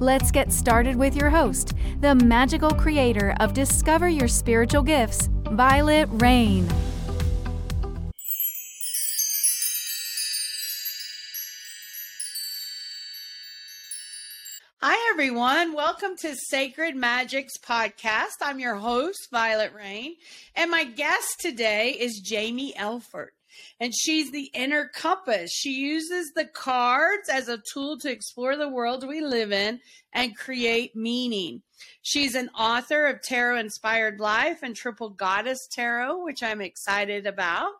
Let's get started with your host, the magical creator of Discover Your Spiritual Gifts, Vialet Rayne. Hi, everyone. Welcome to Sacred Magics podcast. I'm your host, Vialet Rayne, and my guest today is Jaymi Elford and she's the inner compass. She uses the cards as a tool to explore the world we live in and create meaning. She's an author of Tarot Inspired Life and Triple Goddess Tarot, which I'm excited about.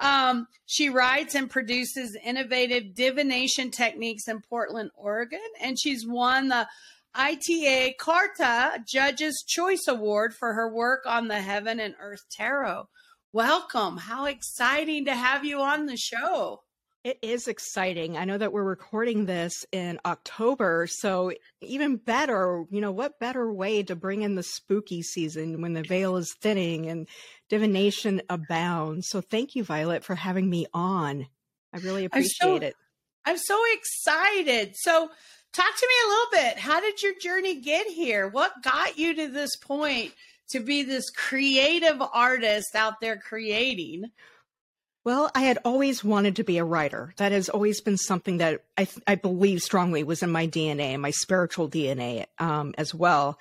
Um, she writes and produces innovative divination techniques in Portland, Oregon, and she's won the ITA Carta Judges Choice Award for her work on the Heaven and Earth Tarot. Welcome. How exciting to have you on the show. It is exciting. I know that we're recording this in October, so even better, you know, what better way to bring in the spooky season when the veil is thinning and divination abounds. So thank you, Vialet, for having me on. I really appreciate I'm so, it. I'm so excited. So, talk to me a little bit. How did your journey get here? What got you to this point to be this creative artist out there creating? Well, I had always wanted to be a writer. That has always been something that I, I believe strongly was in my DNA, my spiritual DNA um, as well.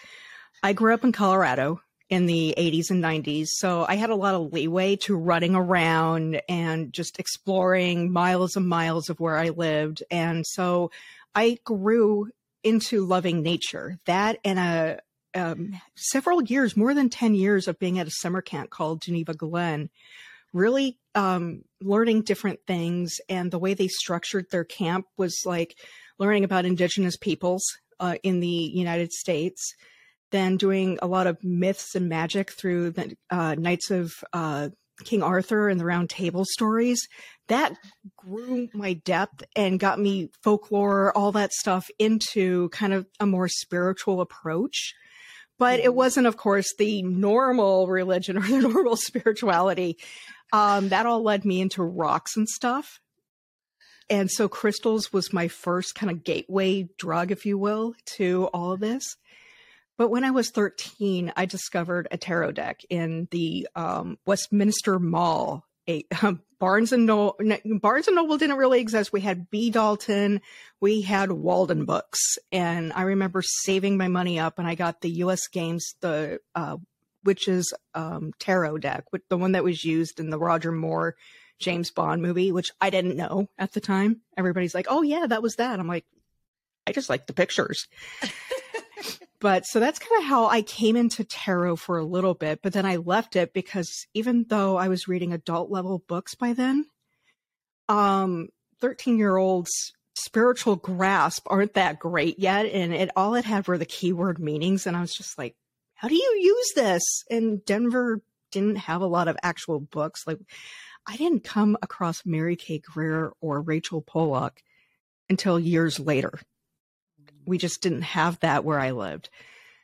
I grew up in Colorado in the 80s and 90s, so I had a lot of leeway to running around and just exploring miles and miles of where I lived. And so I grew into loving nature. That and a, um, several years, more than 10 years of being at a summer camp called Geneva Glen, really um, learning different things. And the way they structured their camp was like learning about indigenous peoples uh, in the United States, then doing a lot of myths and magic through the uh, Knights of uh, King Arthur and the Round Table stories. That grew my depth and got me folklore, all that stuff into kind of a more spiritual approach but it mm-hmm. wasn't, of course, the normal religion or the normal spirituality. Um, that all led me into rocks and stuff. And so crystals was my first kind of gateway drug, if you will, to all of this. But when I was 13, I discovered a tarot deck in the um, Westminster Mall a um, Barnes and Noble. Barnes and Noble didn't really exist. We had B. Dalton, we had Walden Books, and I remember saving my money up, and I got the U.S. Games, the uh, Witches um, tarot deck, the one that was used in the Roger Moore James Bond movie, which I didn't know at the time. Everybody's like, "Oh yeah, that was that." I'm like, I just like the pictures. But so that's kind of how I came into tarot for a little bit, but then I left it because even though I was reading adult level books by then, um 13 year olds spiritual grasp aren't that great yet and it all it had were the keyword meanings and I was just like how do you use this? And Denver didn't have a lot of actual books like I didn't come across Mary K. Greer or Rachel Pollack until years later we just didn't have that where I lived.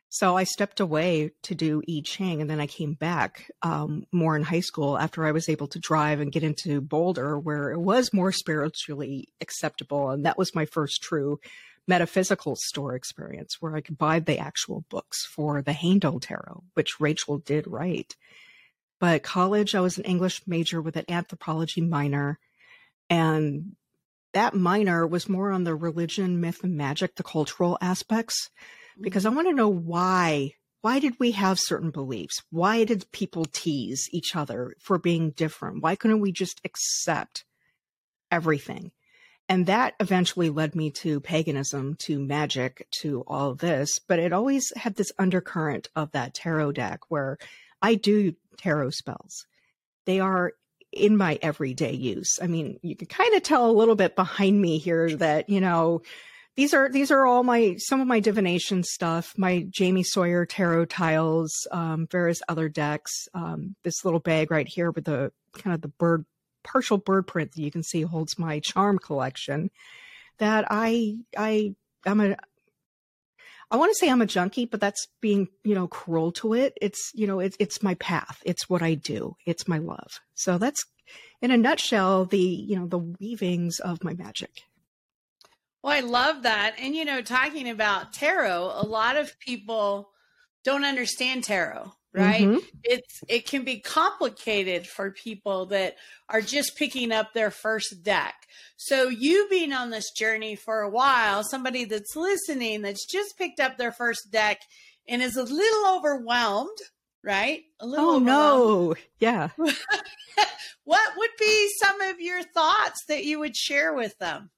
So I stepped away to do I Ching, and then I came back um, more in high school after I was able to drive and get into Boulder, where it was more spiritually acceptable, and that was my first true metaphysical store experience, where I could buy the actual books for the Haindl Tarot, which Rachel did write. But college, I was an English major with an anthropology minor, and that minor was more on the religion, myth, and magic, the cultural aspects, because I want to know why. Why did we have certain beliefs? Why did people tease each other for being different? Why couldn't we just accept everything? And that eventually led me to paganism, to magic, to all this. But it always had this undercurrent of that tarot deck where I do tarot spells. They are in my everyday use. I mean, you can kind of tell a little bit behind me here that, you know, these are these are all my some of my divination stuff my jamie sawyer tarot tiles um, various other decks um, this little bag right here with the kind of the bird partial bird print that you can see holds my charm collection that i i i'm a I want to say I'm a junkie, but that's being, you know, cruel to it. It's, you know, it's it's my path. It's what I do. It's my love. So that's in a nutshell the, you know, the weavings of my magic. Well, I love that. And, you know, talking about tarot, a lot of people don't understand tarot, right? Mm-hmm. It's, it can be complicated for people that are just picking up their first deck. So, you being on this journey for a while, somebody that's listening that's just picked up their first deck and is a little overwhelmed, right? A little Oh, no. Yeah. what would be some of your thoughts that you would share with them?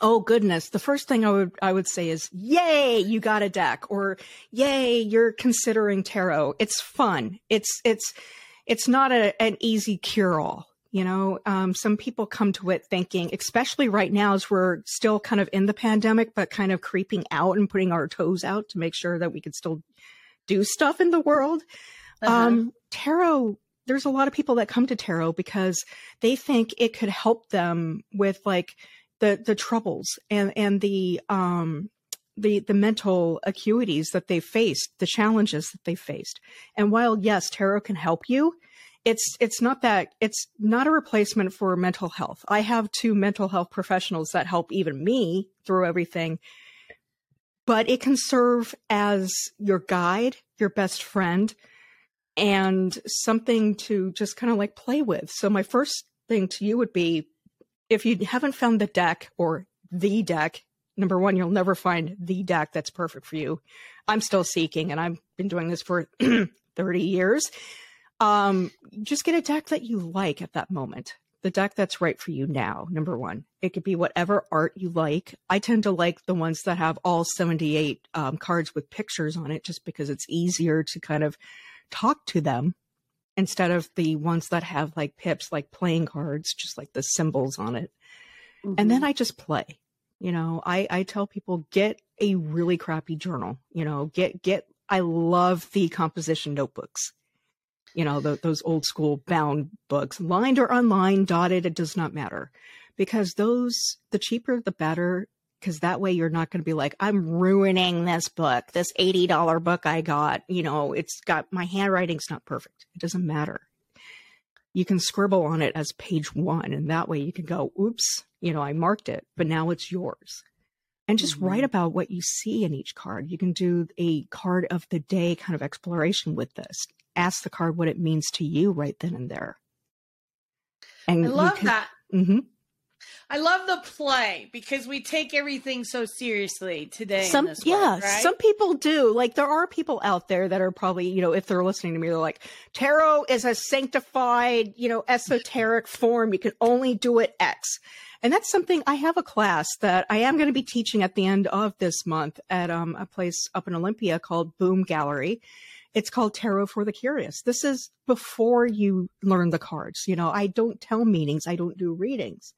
Oh goodness. The first thing I would I would say is yay, you got a deck or yay, you're considering tarot. It's fun. It's it's it's not a, an easy cure all. You know, um, some people come to it thinking, especially right now as we're still kind of in the pandemic, but kind of creeping out and putting our toes out to make sure that we can still do stuff in the world. Uh-huh. Um, tarot, there's a lot of people that come to tarot because they think it could help them with like the the troubles and and the um the the mental acuities that they faced, the challenges that they faced. And while yes, tarot can help you, it's it's not that it's not a replacement for mental health. I have two mental health professionals that help even me through everything. But it can serve as your guide, your best friend, and something to just kind of like play with. So my first thing to you would be if you haven't found the deck or the deck, number one, you'll never find the deck that's perfect for you. I'm still seeking, and I've been doing this for 30 years. Um, just get a deck that you like at that moment. The deck that's right for you now, number one. It could be whatever art you like. I tend to like the ones that have all 78 um, cards with pictures on it just because it's easier to kind of talk to them instead of the ones that have like pips, like playing cards, just like the symbols on it. Mm-hmm. And then mm-hmm. I just play. You know, I, I tell people get a really crappy journal. You know, get get. I love the composition notebooks. You know, the, those old school bound books, lined or unlined, dotted. It does not matter, because those the cheaper the better because that way you're not going to be like i'm ruining this book. This $80 book i got you know it's got my handwriting's not perfect. It doesn't matter. You can scribble on it as page one and that way you can go oops you know i marked it but now it's yours. And just mm-hmm. write about what you see in each card. You can do a card of the day kind of exploration with this. Ask the card what it means to you right then and there. And i love can, that. Mm-hmm. I love the play because we take everything so seriously today. Some, yeah, world, right? some people do. Like there are people out there that are probably, you know, if they're listening to me, they're like, tarot is a sanctified, you know, esoteric form. You can only do it X. And that's something I have a class that I am going to be teaching at the end of this month at um, a place up in Olympia called Boom Gallery. It's called Tarot for the Curious. This is before you learn the cards. You know, I don't tell meanings, I don't do readings.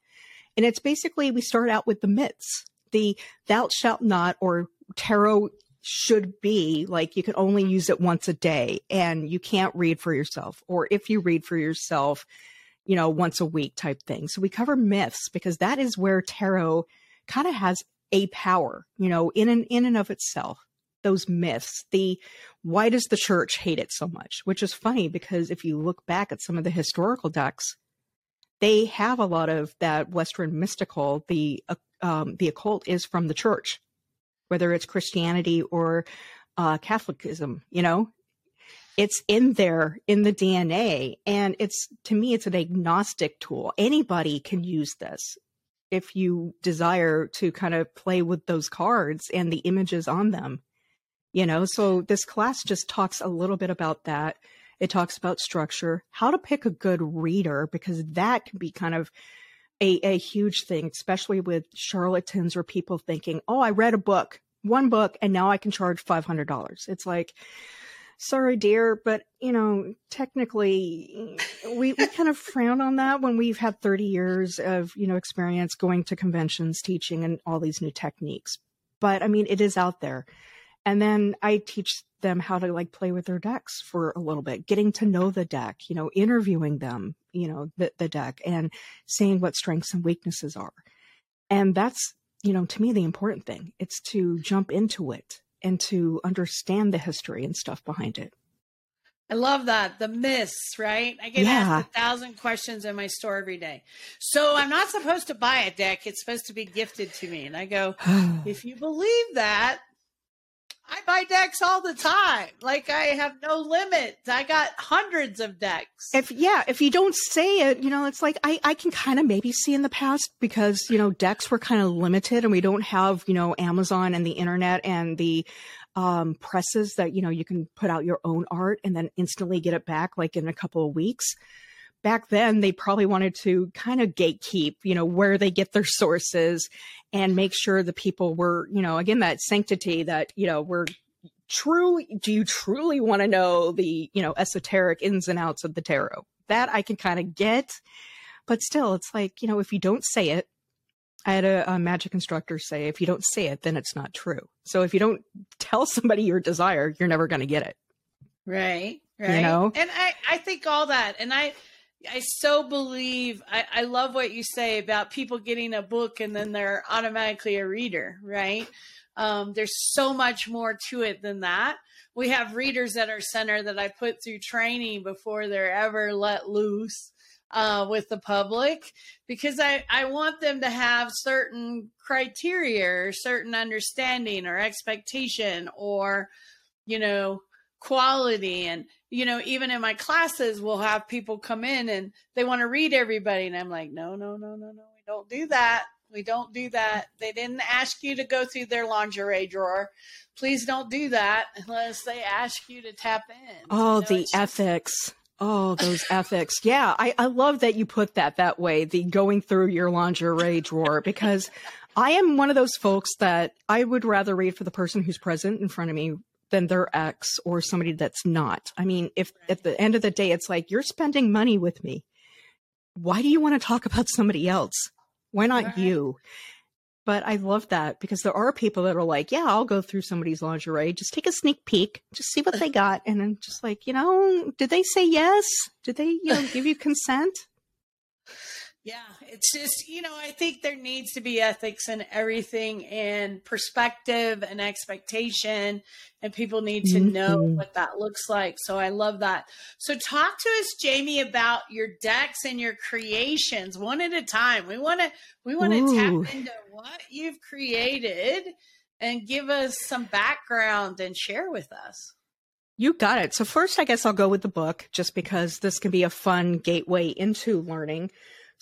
And it's basically we start out with the myths. The thou shalt not or tarot should be like you can only use it once a day and you can't read for yourself. Or if you read for yourself, you know, once a week type thing. So we cover myths because that is where tarot kind of has a power, you know, in and in and of itself. Those myths, the why does the church hate it so much? Which is funny because if you look back at some of the historical decks, they have a lot of that Western mystical. The uh, um, the occult is from the church, whether it's Christianity or uh, Catholicism. You know, it's in there in the DNA, and it's to me, it's an agnostic tool. Anybody can use this if you desire to kind of play with those cards and the images on them. You know, so this class just talks a little bit about that it talks about structure, how to pick a good reader, because that can be kind of a, a huge thing, especially with charlatans or people thinking, oh, I read a book, one book, and now I can charge $500. It's like, sorry, dear, but you know, technically, we, we kind of frown on that when we've had 30 years of, you know, experience going to conventions, teaching and all these new techniques. But I mean, it is out there. And then I teach them how to like play with their decks for a little bit, getting to know the deck, you know, interviewing them, you know, the, the deck and seeing what strengths and weaknesses are. And that's, you know, to me, the important thing. It's to jump into it and to understand the history and stuff behind it. I love that. The myths, right? I get yeah. asked a thousand questions in my store every day. So I'm not supposed to buy a deck. It's supposed to be gifted to me. And I go, if you believe that, I buy decks all the time. Like I have no limit. I got hundreds of decks. If yeah, if you don't say it, you know, it's like I I can kind of maybe see in the past because you know decks were kind of limited and we don't have you know Amazon and the internet and the um presses that you know you can put out your own art and then instantly get it back like in a couple of weeks back then they probably wanted to kind of gatekeep, you know, where they get their sources and make sure the people were, you know, again, that sanctity that, you know, we're true. Do you truly want to know the, you know, esoteric ins and outs of the tarot? That I can kind of get. But still, it's like, you know, if you don't say it, I had a, a, magic instructor say, if you don't say it, then it's not true. So if you don't tell somebody your desire, you're never going to get it. Right. Right. You know? And I, I think all that. And I, I so believe I, I love what you say about people getting a book and then they're automatically a reader, right? Um, there's so much more to it than that. We have readers at our center that I put through training before they're ever let loose uh, with the public because I, I want them to have certain criteria or certain understanding or expectation or, you know, quality and you know even in my classes we'll have people come in and they want to read everybody and i'm like no no no no no we don't do that. We don't do that. They didn't ask you to go through their lingerie drawer. Please don't do that unless they ask you to tap in. Oh you know, the ethics just... Oh, those ethics. Yeah, I, I love that you put that that way, the going through your lingerie drawer, because I am one of those folks that I would rather read for the person who's present in front of me than their ex or somebody that's not. I mean, if at the end of the day, it's like you're spending money with me, why do you want to talk about somebody else? Why not right. you? But I love that because there are people that are like, yeah, I'll go through somebody's lingerie, just take a sneak peek, just see what they got. And then just like, you know, did they say yes? Did they, you know, give you consent? Yeah, it's just, you know, I think there needs to be ethics in everything and perspective and expectation, and people need to mm-hmm. know what that looks like. So I love that. So, talk to us, Jaymi, about your decks and your creations one at a time. We want to, we want to tap into what you've created and give us some background and share with us. You got it. So, first, I guess I'll go with the book just because this can be a fun gateway into learning.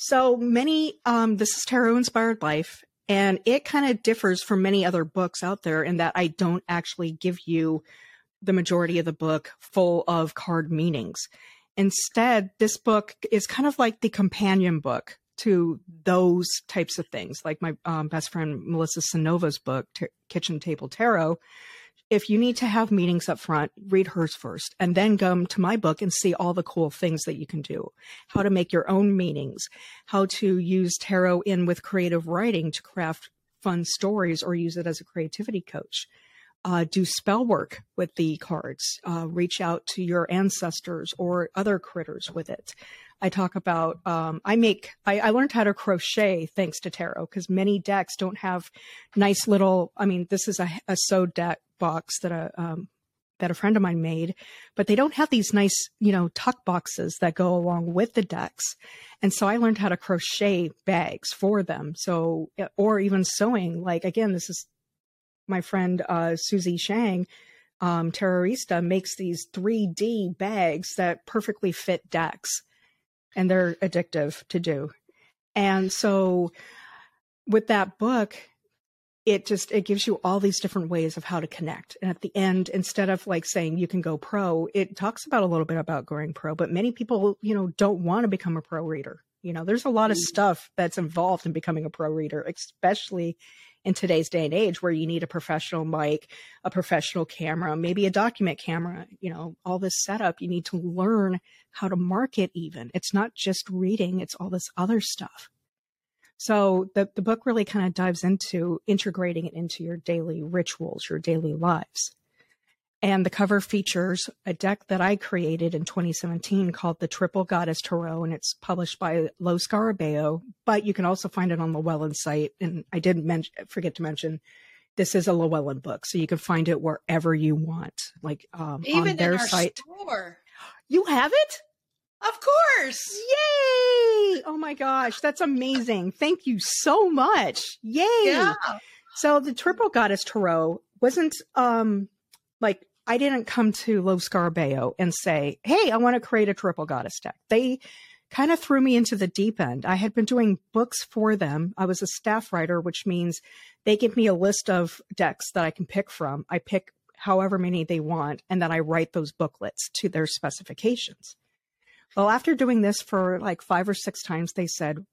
So many, um, this is tarot inspired life, and it kind of differs from many other books out there in that I don't actually give you the majority of the book full of card meanings. Instead, this book is kind of like the companion book to those types of things, like my um, best friend Melissa Cynova's book, Kitchen Table Tarot if you need to have meetings up front, read hers first and then come to my book and see all the cool things that you can do. How to make your own meetings, how to use tarot in with creative writing to craft fun stories or use it as a creativity coach. Uh, do spell work with the cards, uh, reach out to your ancestors or other critters with it. I talk about, um, I make, I, I, learned how to crochet thanks to tarot because many decks don't have nice little, I mean, this is a, a sewed deck box that a, um, that a friend of mine made, but they don't have these nice, you know, tuck boxes that go along with the decks. And so I learned how to crochet bags for them. So, or even sewing, like, again, this is my friend, uh, Susie Shang, um, Terrorista makes these 3D bags that perfectly fit decks and they're addictive to do. And so with that book, it just it gives you all these different ways of how to connect. And at the end, instead of like saying you can go pro, it talks about a little bit about going pro, but many people, you know, don't want to become a pro reader. You know, there's a lot of mm. stuff that's involved in becoming a pro reader, especially in today's day and age where you need a professional mic, a professional camera, maybe a document camera, you know, all this setup. You need to learn how to market even. It's not just reading, it's all this other stuff. So the, the book really kind of dives into integrating it into your daily rituals, your daily lives. And the cover features a deck that I created in 2017 called the Triple Goddess Tarot, and it's published by Lo Scarabeo. But you can also find it on the Llewellyn site. And I didn't mention, forget to mention, this is a Llewellyn book, so you can find it wherever you want, like um, Even on their in our site. store. You have it? Of course. Yay! Oh my gosh, that's amazing. Thank you so much. Yay. Yeah. So the Triple Goddess Tarot wasn't um like I didn't come to Lo Scarabeo and say, "Hey, I want to create a Triple Goddess deck." They kind of threw me into the deep end. I had been doing books for them. I was a staff writer, which means they give me a list of decks that I can pick from. I pick however many they want, and then I write those booklets to their specifications. Well, after doing this for like five or six times, they said,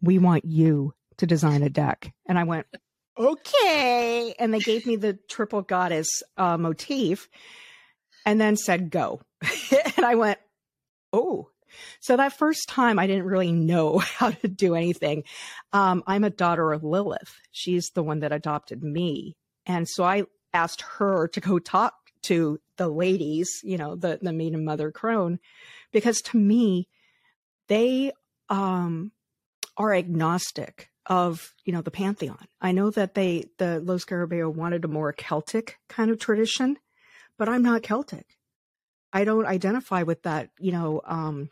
We want you to design a deck. And I went, Okay. And they gave me the triple goddess uh, motif and then said, Go. and I went, Oh. So that first time, I didn't really know how to do anything. Um, I'm a daughter of Lilith. She's the one that adopted me. And so I asked her to go talk to the ladies, you know, the, the maiden mother crone, because to me, they um, are agnostic of, you know, the pantheon. I know that they, the Lo Scarabeo wanted a more Celtic kind of tradition, but I'm not Celtic. I don't identify with that, you know, um,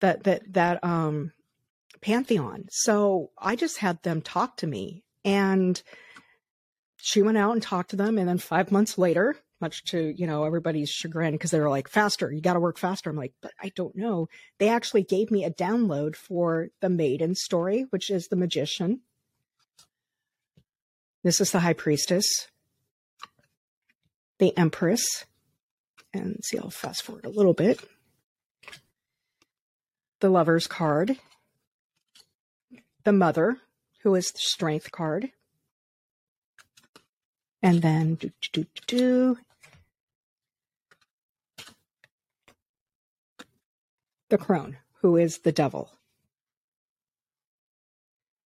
that, that, that, um, pantheon. So I just had them talk to me and she went out and talked to them. And then five months later, much to, you know, everybody's chagrin because they were like, faster, you got to work faster. I'm like, but I don't know. They actually gave me a download for the maiden story, which is the magician. This is the high priestess, the empress, and see, I'll fast forward a little bit. The lover's card, the mother, who is the strength card, and then do do do do the crone, who is the devil.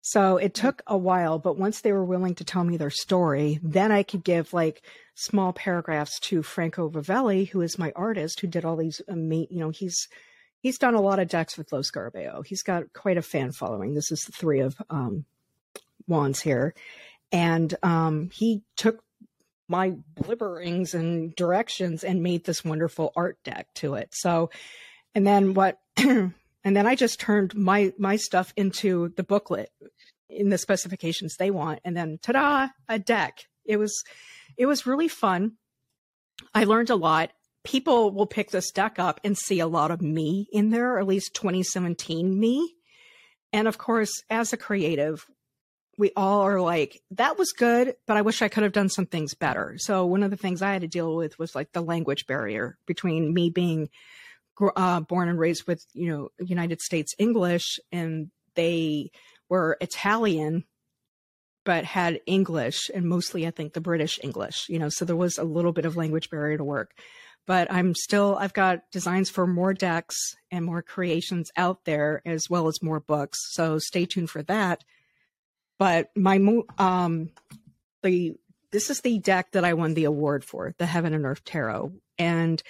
So it took a while, but once they were willing to tell me their story, then I could give like small paragraphs to Franco Rivolli, who is my artist, who did all these you know, he's he's done a lot of decks with Lo Scarabeo. He's got quite a fan following. This is the three of um, wands here, and um, he took my blibberings and directions and made this wonderful art deck to it. So, and then what? and then I just turned my my stuff into the booklet in the specifications they want, and then ta-da, a deck. It was it was really fun. I learned a lot. People will pick this deck up and see a lot of me in there, at least 2017 me. And of course, as a creative, we all are like, that was good, but I wish I could have done some things better. So one of the things I had to deal with was like the language barrier between me being uh, born and raised with, you know, United States English and they were Italian, but had English and mostly, I think, the British English, you know, so there was a little bit of language barrier to work. But I'm still, I've got designs for more decks and more creations out there, as well as more books. So stay tuned for that but my um the this is the deck that I won the award for, the Heaven and Earth Tarot, and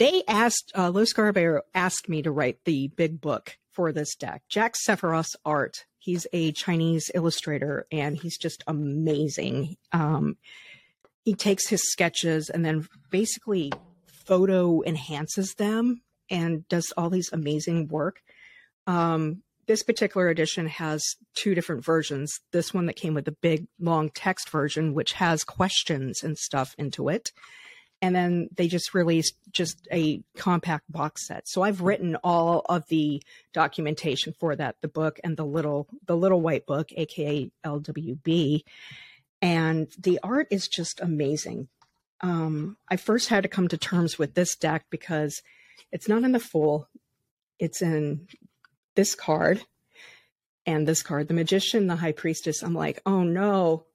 they asked uh, Lo Scarabeo asked me to write the big book for this deck. Jack Sephiroth's Art, he's a Chinese illustrator, and he's just amazing. Um, he takes his sketches and then basically photo enhances them and does all these amazing work. Um, this particular edition has two different versions. This one that came with the big long text version, which has questions and stuff into it. And then they just released just a compact box set. So I've written all of the documentation for that, the book and the little the little white book, aka LWB. And the art is just amazing. Um, I first had to come to terms with this deck because it's not in the full. It's in this card and this card, the magician, the high priestess. I'm like, oh no,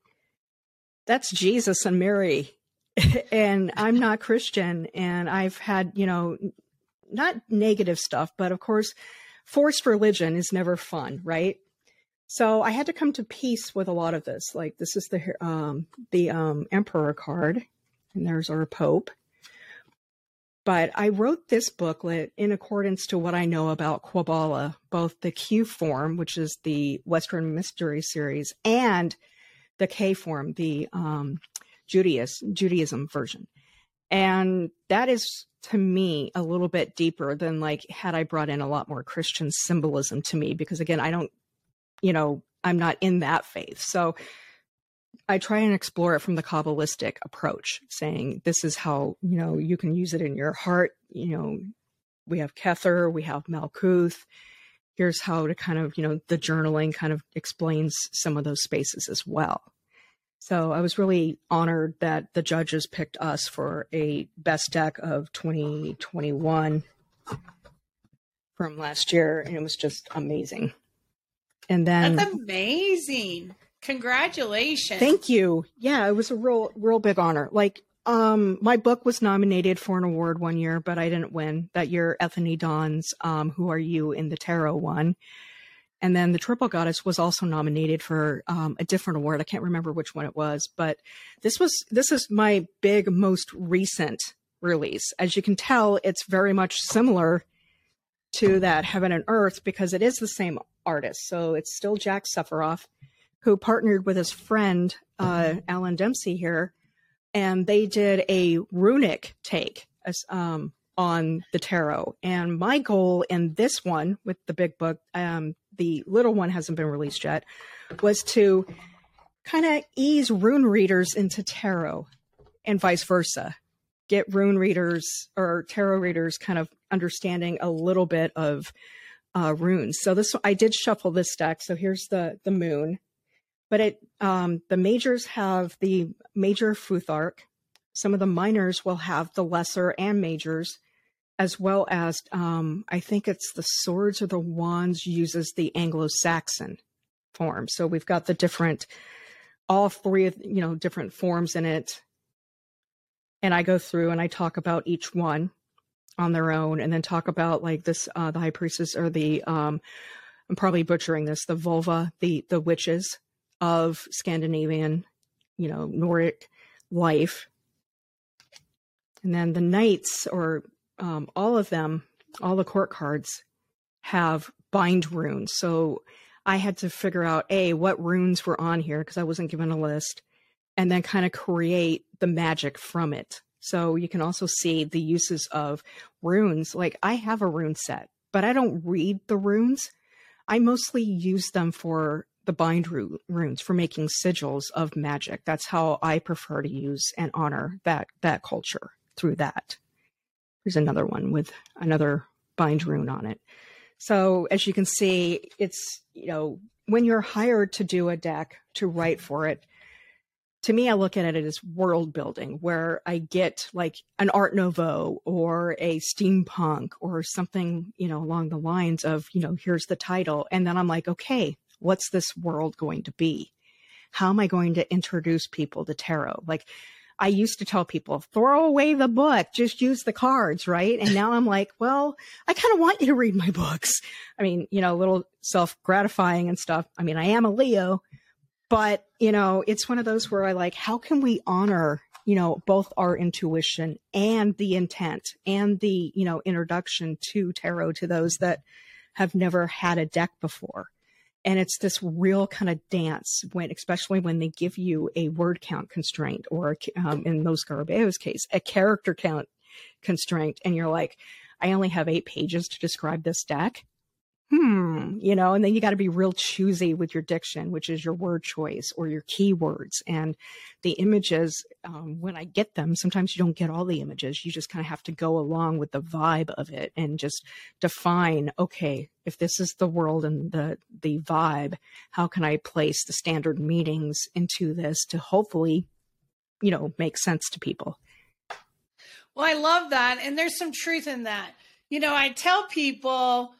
that's Jesus and Mary. and I'm not Christian. And I've had, you know, not negative stuff, but of course, forced religion is never fun, right? So I had to come to peace with a lot of this. Like this is the um, the um, emperor card, and there's our pope. But I wrote this booklet in accordance to what I know about Kabbalah, both the Q form, which is the Western Mystery Series, and the K form, the um, Judaism, Judaism version. And that is to me a little bit deeper than like had I brought in a lot more Christian symbolism to me, because again, I don't, you know, I'm not in that faith. So I try and explore it from the Kabbalistic approach, saying this is how, you know, you can use it in your heart. You know, we have Kether, we have Malkuth. Here's how to kind of, you know, the journaling kind of explains some of those spaces as well. So I was really honored that the judges picked us for a best deck of 2021 from last year, and it was just amazing. And then that's amazing. Congratulations. Thank you. Yeah, it was a real real big honor. Like um my book was nominated for an award one year, but I didn't win. That year Ethony Dawn's um Who Are You in the Tarot won. And then the Triple Goddess was also nominated for um, a different award. I can't remember which one it was, but this was this is my big most recent release. As you can tell, it's very much similar to that Heaven and Earth because it is the same artist. So it's still Jack Sephiroth who partnered with his friend uh, Alan Dempsey here, and they did a runic take as, um, on the tarot. And my goal in this one with the big book, um, the little one hasn't been released yet, was to kind of ease rune readers into tarot and vice versa. Get rune readers or tarot readers kind of understanding a little bit of uh, runes. So this I did shuffle this deck. So here's the the moon, but it um, the majors have the major Futhark. Some of the minors will have the lesser and majors, as well as um, I think it's the swords or the wands uses the Anglo-Saxon form. So we've got the different, all three of you know different forms in it, and I go through and I talk about each one on their own, and then talk about like this uh, the high priestess or the um, I'm probably butchering this the vulva the the witches of Scandinavian, you know, Nordic life. And then the knights, or um, all of them, all the court cards have bind runes. So I had to figure out A, what runes were on here because I wasn't given a list, and then kind of create the magic from it. So you can also see the uses of runes. Like I have a rune set, but I don't read the runes. I mostly use them for the bind runes for making sigils of magic. That's how I prefer to use and honor that that culture through that. There's another one with another bind rune on it. So as you can see, it's you know when you're hired to do a deck to write for it. To me, I look at it as world building, where I get like an Art Nouveau or a steampunk or something, you know, along the lines of, you know, here's the title. And then I'm like, okay, what's this world going to be? How am I going to introduce people to tarot? Like, I used to tell people, throw away the book, just use the cards, right? And now I'm like, well, I kind of want you to read my books. I mean, you know, a little self gratifying and stuff. I mean, I am a Leo, but, you know, it's one of those where I like, how can we honor, you know, both our intuition and the intent and the, you know, introduction to tarot to those that have never had a deck before? And it's this real kind of dance when especially when they give you a word count constraint or um, in Los Scarabeo's case a character count constraint. And you're like i only have eight pages to describe this deck hmm, you know, and then you got to be real choosy with your diction, which is your word choice or your keywords. And the images, um, when I get them, sometimes you don't get all the images. You just kind of have to go along with the vibe of it and just define, okay, if this is the world and the, the vibe, how can I place the standard meanings into this to hopefully, you know, make sense to people? Well, I love that. And there's some truth in that. You know, I tell people,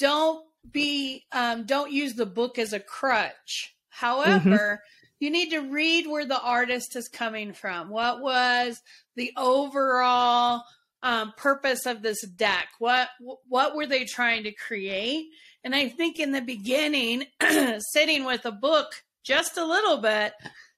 don't be um, don't use the book as a crutch. However, mm-hmm. you need to read where the artist is coming from. What was the overall um, purpose of this deck? What what were they trying to create? And I think in the beginning, sitting with a book just a little bit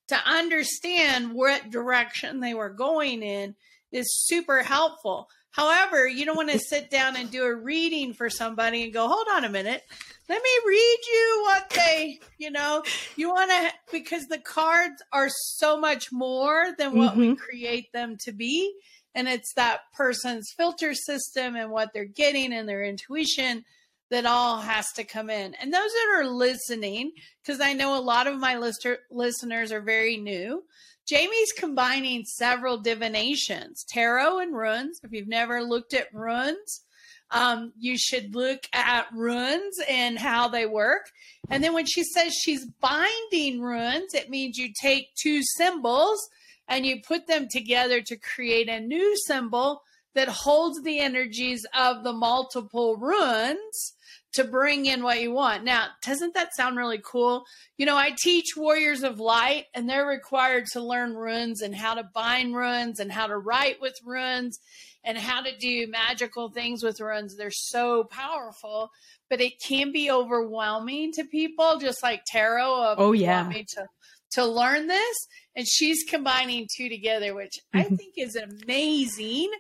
to understand what direction they were going in is super helpful. However, you don't want to sit down and do a reading for somebody and go, hold on a minute. Let me read you what they, you know, you want to, because the cards are so much more than what mm-hmm. we create them to be. And it's that person's filter system and what they're getting and their intuition that all has to come in. And those that are listening, because I know a lot of my lister- listeners are very new, Jaymi's combining several divinations, tarot and runes. If you've never looked at runes, um, you should look at runes and how they work. And then when she says she's binding runes, it means you take two symbols and you put them together to create a new symbol that holds the energies of the multiple runes to bring in what you want. Now, doesn't that sound really cool? You know, I teach Warriors of Light and they're required to learn runes and how to bind runes and how to write with runes and how to do magical things with runes. They're so powerful, but it can be overwhelming to people, just like tarot. Of, oh, yeah. to, to learn this. And she's combining two together, which. I think is amazing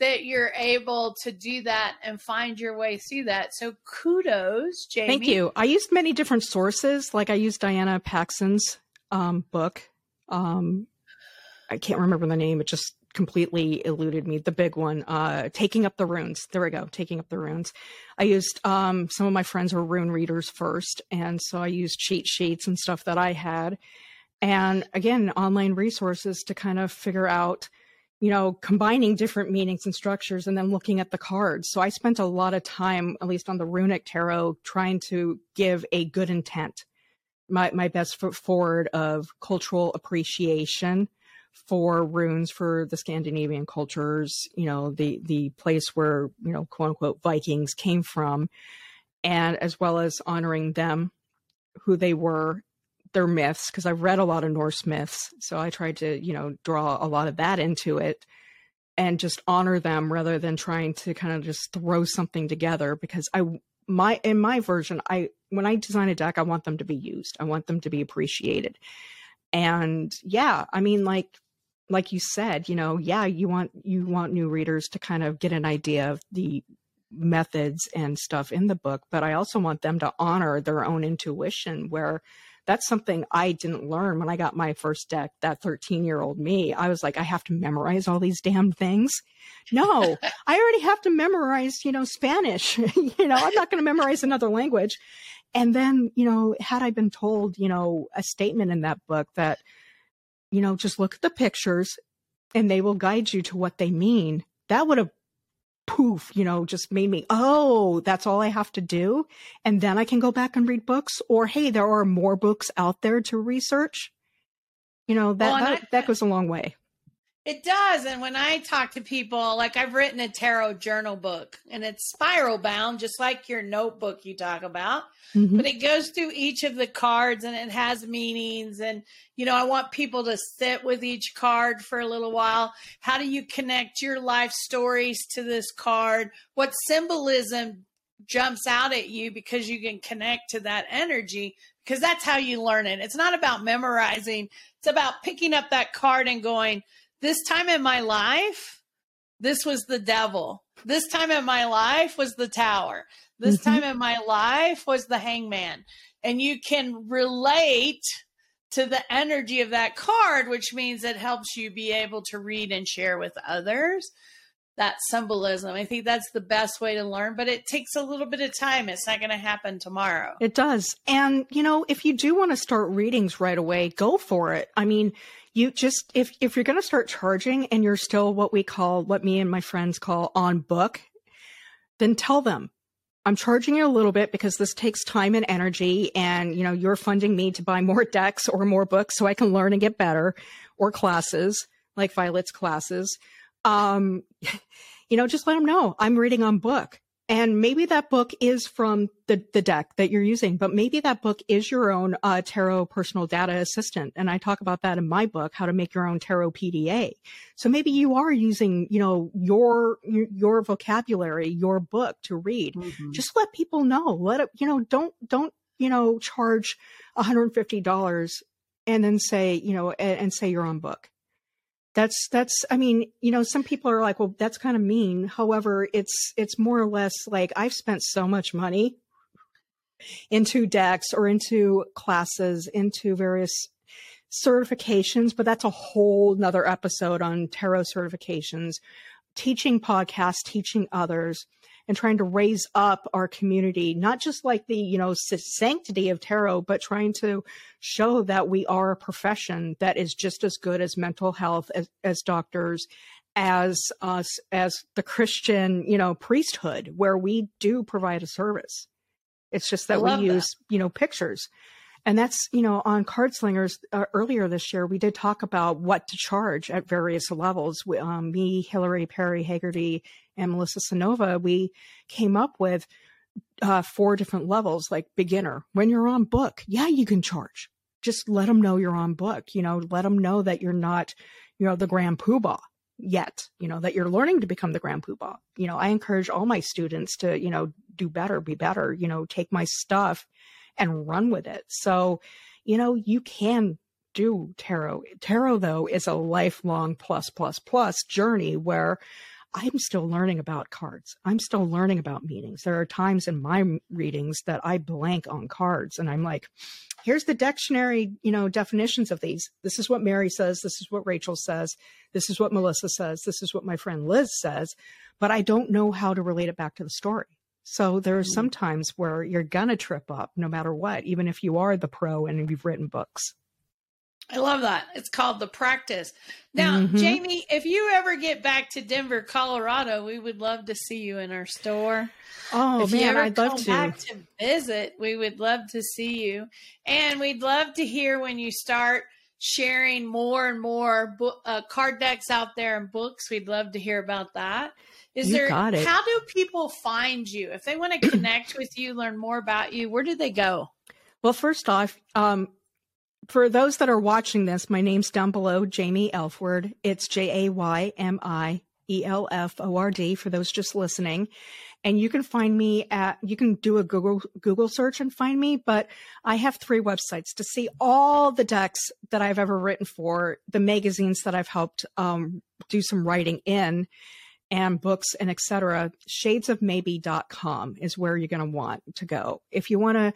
that you're able to do that and find your way through that. So kudos, Jaymi. Thank you. I used many different sources. Like I used Diana Paxson's um, book. Um, I can't remember the name. It just completely eluded me. The big one, uh, Taking Up the Runes. There we go. Taking Up the Runes. I used, um, some of my friends were rune readers first. And so I used cheat sheets and stuff that I had. And again, online resources to kind of figure out you know, combining different meanings and structures and then looking at the cards. So I spent a lot of time, at least on the runic tarot, trying to give a good intent, my, my best foot forward of cultural appreciation for runes for the Scandinavian cultures, you know, the, the place where, you know, quote unquote Vikings came from, and as well as honoring them, who they were their myths because I've read a lot of Norse myths. So I tried to, you know, draw a lot of that into it and just honor them rather than trying to kind of just throw something together because I my in my version I when I design a deck I want them to be used. I want them to be appreciated. And yeah, I mean like like you said, you know, yeah, you want you want new readers to kind of get an idea of the methods and stuff in the book, but I also want them to honor their own intuition where that's something I didn't learn when I got my first deck, that 13 year old me. I was like, I have to memorize all these damn things. No, I already have to memorize, you know, Spanish. you know, I'm not going to memorize another language. And then, you know, had I been told, you know, a statement in that book that, you know, just look at the pictures and they will guide you to what they mean, that would have poof, you know, just made me, oh, that's all I have to do. And then I can go back and read books or, hey, there are more books out there to research. You know, that, well, that, I, that goes a long way. It does. And when I talk to people, like I've written a tarot journal book and it's spiral bound, just like your notebook you talk about, mm-hmm. but it goes through each of the cards and it has meanings. And, you know, I want people to sit with each card for a little while. How do you connect your life stories to this card? What symbolism jumps out at you because you can connect to that energy? Because that's how you learn it. It's not about memorizing, it's about picking up that card and going, this time in my life, this was the devil. This time in my life was the tower. This mm-hmm. time in my life was the hangman. And you can relate to the energy of that card, which means it helps you be able to read and share with others that symbolism. I think that's the best way to learn, but it takes a little bit of time. It's not going to happen tomorrow. It does. And, you know, if you do want to start readings right away, go for it. I mean, you just if if you're going to start charging and you're still what we call what me and my friends call on book then tell them i'm charging you a little bit because this takes time and energy and you know you're funding me to buy more decks or more books so i can learn and get better or classes like Vialet's classes um you know just let them know i'm reading on book And maybe that book is from the, the deck that you're using, but maybe that book is your own uh, tarot personal data assistant. And I talk about that in my book, how to make your own tarot PDA. So maybe you are using, you know, your your vocabulary, your book to read. Mm-hmm. Just let people know. Let it, you know, don't don't you know charge $150 and then say, you know, and, and say your own book that's that's i mean you know some people are like well that's kind of mean. However it's it's more or less like i've spent so much money into decks or into classes into various certifications but that's a whole nother episode on tarot certifications teaching podcasts teaching others and trying to raise up our community, not just like the, you know, sanctity of tarot, but trying to show that we are a profession that is just as good as mental health, as, as doctors, as us, as the Christian, you know, priesthood, where we do provide a service. It's just that we use, that. you know, pictures. And that's, you know, on Card Slingers uh, earlier this year, we did talk about what to charge at various levels. We, um, me, Hillary Perry Haggerty, and Melissa Cynova, we came up with uh, four different levels, like beginner. When you're on book, yeah, you can charge. Just let them know you're on book. You know, let them know that you're not, you know, the grand poobah yet. You know that you're learning to become the grand poobah. You know, I encourage all my students to, you know, do better, be better. You know, take my stuff and run with it. So, you know, you can do tarot. Tarot though is a lifelong plus plus plus journey where I'm still learning about cards. I'm still learning about meanings. There are times in my readings that I blank on cards and I'm like, here's the dictionary, you know, definitions of these. This is what Mary says. This is what Rachel says. This is what Melissa says. This is what my friend Liz says. But I don't know how to relate it back to the story. So there are mm-hmm. some times where you're going to trip up no matter what, even if you are the pro and you've written books. I love that. It's called the practice. Now, mm-hmm. Jaymi, if you ever get back to Denver, Colorado, we would love to see you in our store. Oh if man, I'd love to. Back to visit, we would love to see you, and we'd love to hear when you start sharing more and more book, uh, card decks out there and books. We'd love to hear about that. Is you there? How do people find you if they want to connect with you, learn more about you? Where do they go? Well, first off, um, for those that are watching this, my name's down below, Jaymi Elford. It's J A Y M I E L F O R D for those just listening. And you can find me at, you can do a Google, Google search and find me, but I have three websites to see all the decks that I've ever written for, the magazines that I've helped um, do some writing in and books and etc. Shadesofmaybe.com is where you're going to want to go. If you want to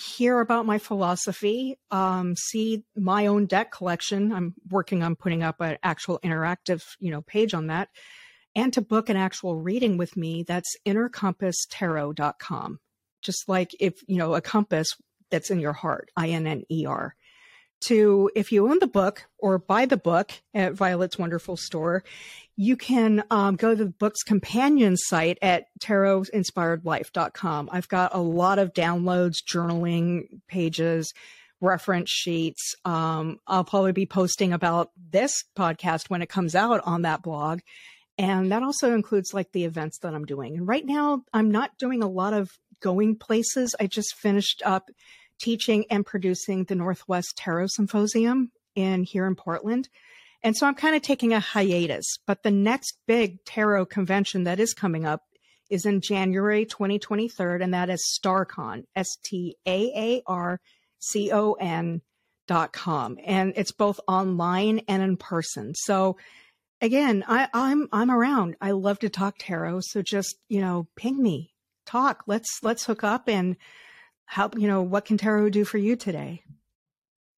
hear about my philosophy, um, see my own deck collection. I'm working on putting up an actual interactive, you know, page on that. And to book an actual reading with me, that's innercompasstarot.com. Just like if, you know, a compass that's in your heart, I N N E R. To if you own the book or buy the book at Vialet's Wonderful Store, you can um, go to the book's companion site at tarotinspiredlife.com. I've got a lot of downloads, journaling pages, reference sheets. Um, I'll probably be posting about this podcast when it comes out on that blog. And that also includes like the events that I'm doing. And right now, I'm not doing a lot of going places. I just finished up teaching and producing the Northwest Tarot Symposium in here in Portland. And so I'm kind of taking a hiatus. But the next big tarot convention that is coming up is in January 2023, and that is StaarCon, S T A A R C O N dot com. And it's both online and in person. So again, I, I'm I'm around. I love to talk tarot. So just, you know, ping me. Talk. Let's let's hook up and how you know, what can tarot do for you today?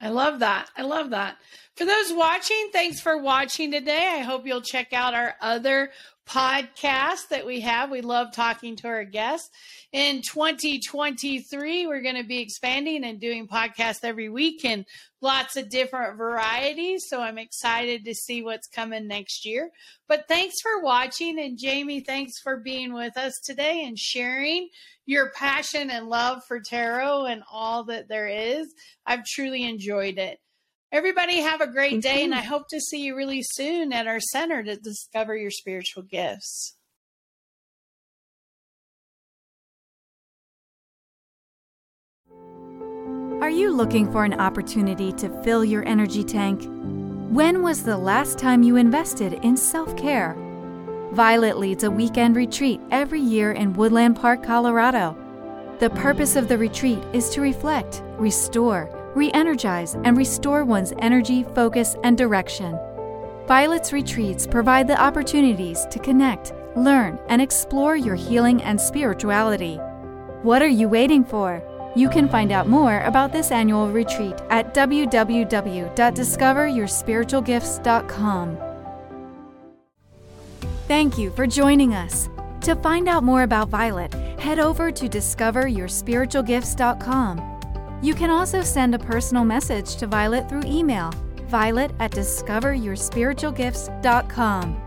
I love that. I love that. For those watching, thanks for watching today. I hope you'll check out our other podcasts that we have. We love talking to our guests. In 2023, we're going to be expanding and doing podcasts every week and lots of different varieties. So I'm excited to see what's coming next year. But thanks for watching. And Jaymi, thanks for being with us today and sharing your passion and love for tarot and all that there is. I've truly enjoyed it. Everybody have a great day, and I mm-hmm. hope to see you really soon at our center to discover your spiritual gifts. Are you looking for an opportunity to fill your energy tank? When was the last time you invested in self care? Vialet leads a weekend retreat every year in Woodland Park, Colorado. The purpose of the retreat is to reflect, restore, re energize, and restore one's energy, focus, and direction. Vialet's retreats provide the opportunities to connect, learn, and explore your healing and spirituality. What are you waiting for? You can find out more about this annual retreat at www.discoveryourspiritualgifts.com. Thank you for joining us. To find out more about Vialet, head over to discoveryourspiritualgifts.com. You can also send a personal message to Vialet through email, violet at discoveryourspiritualgifts.com.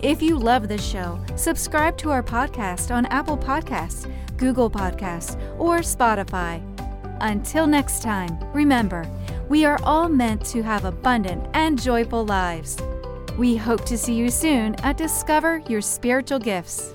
If you love this show, subscribe to our podcast on Apple Podcasts, Google Podcasts, or Spotify. Until next time, remember, we are all meant to have abundant and joyful lives. We hope to see you soon at Discover Your Spiritual Gifts.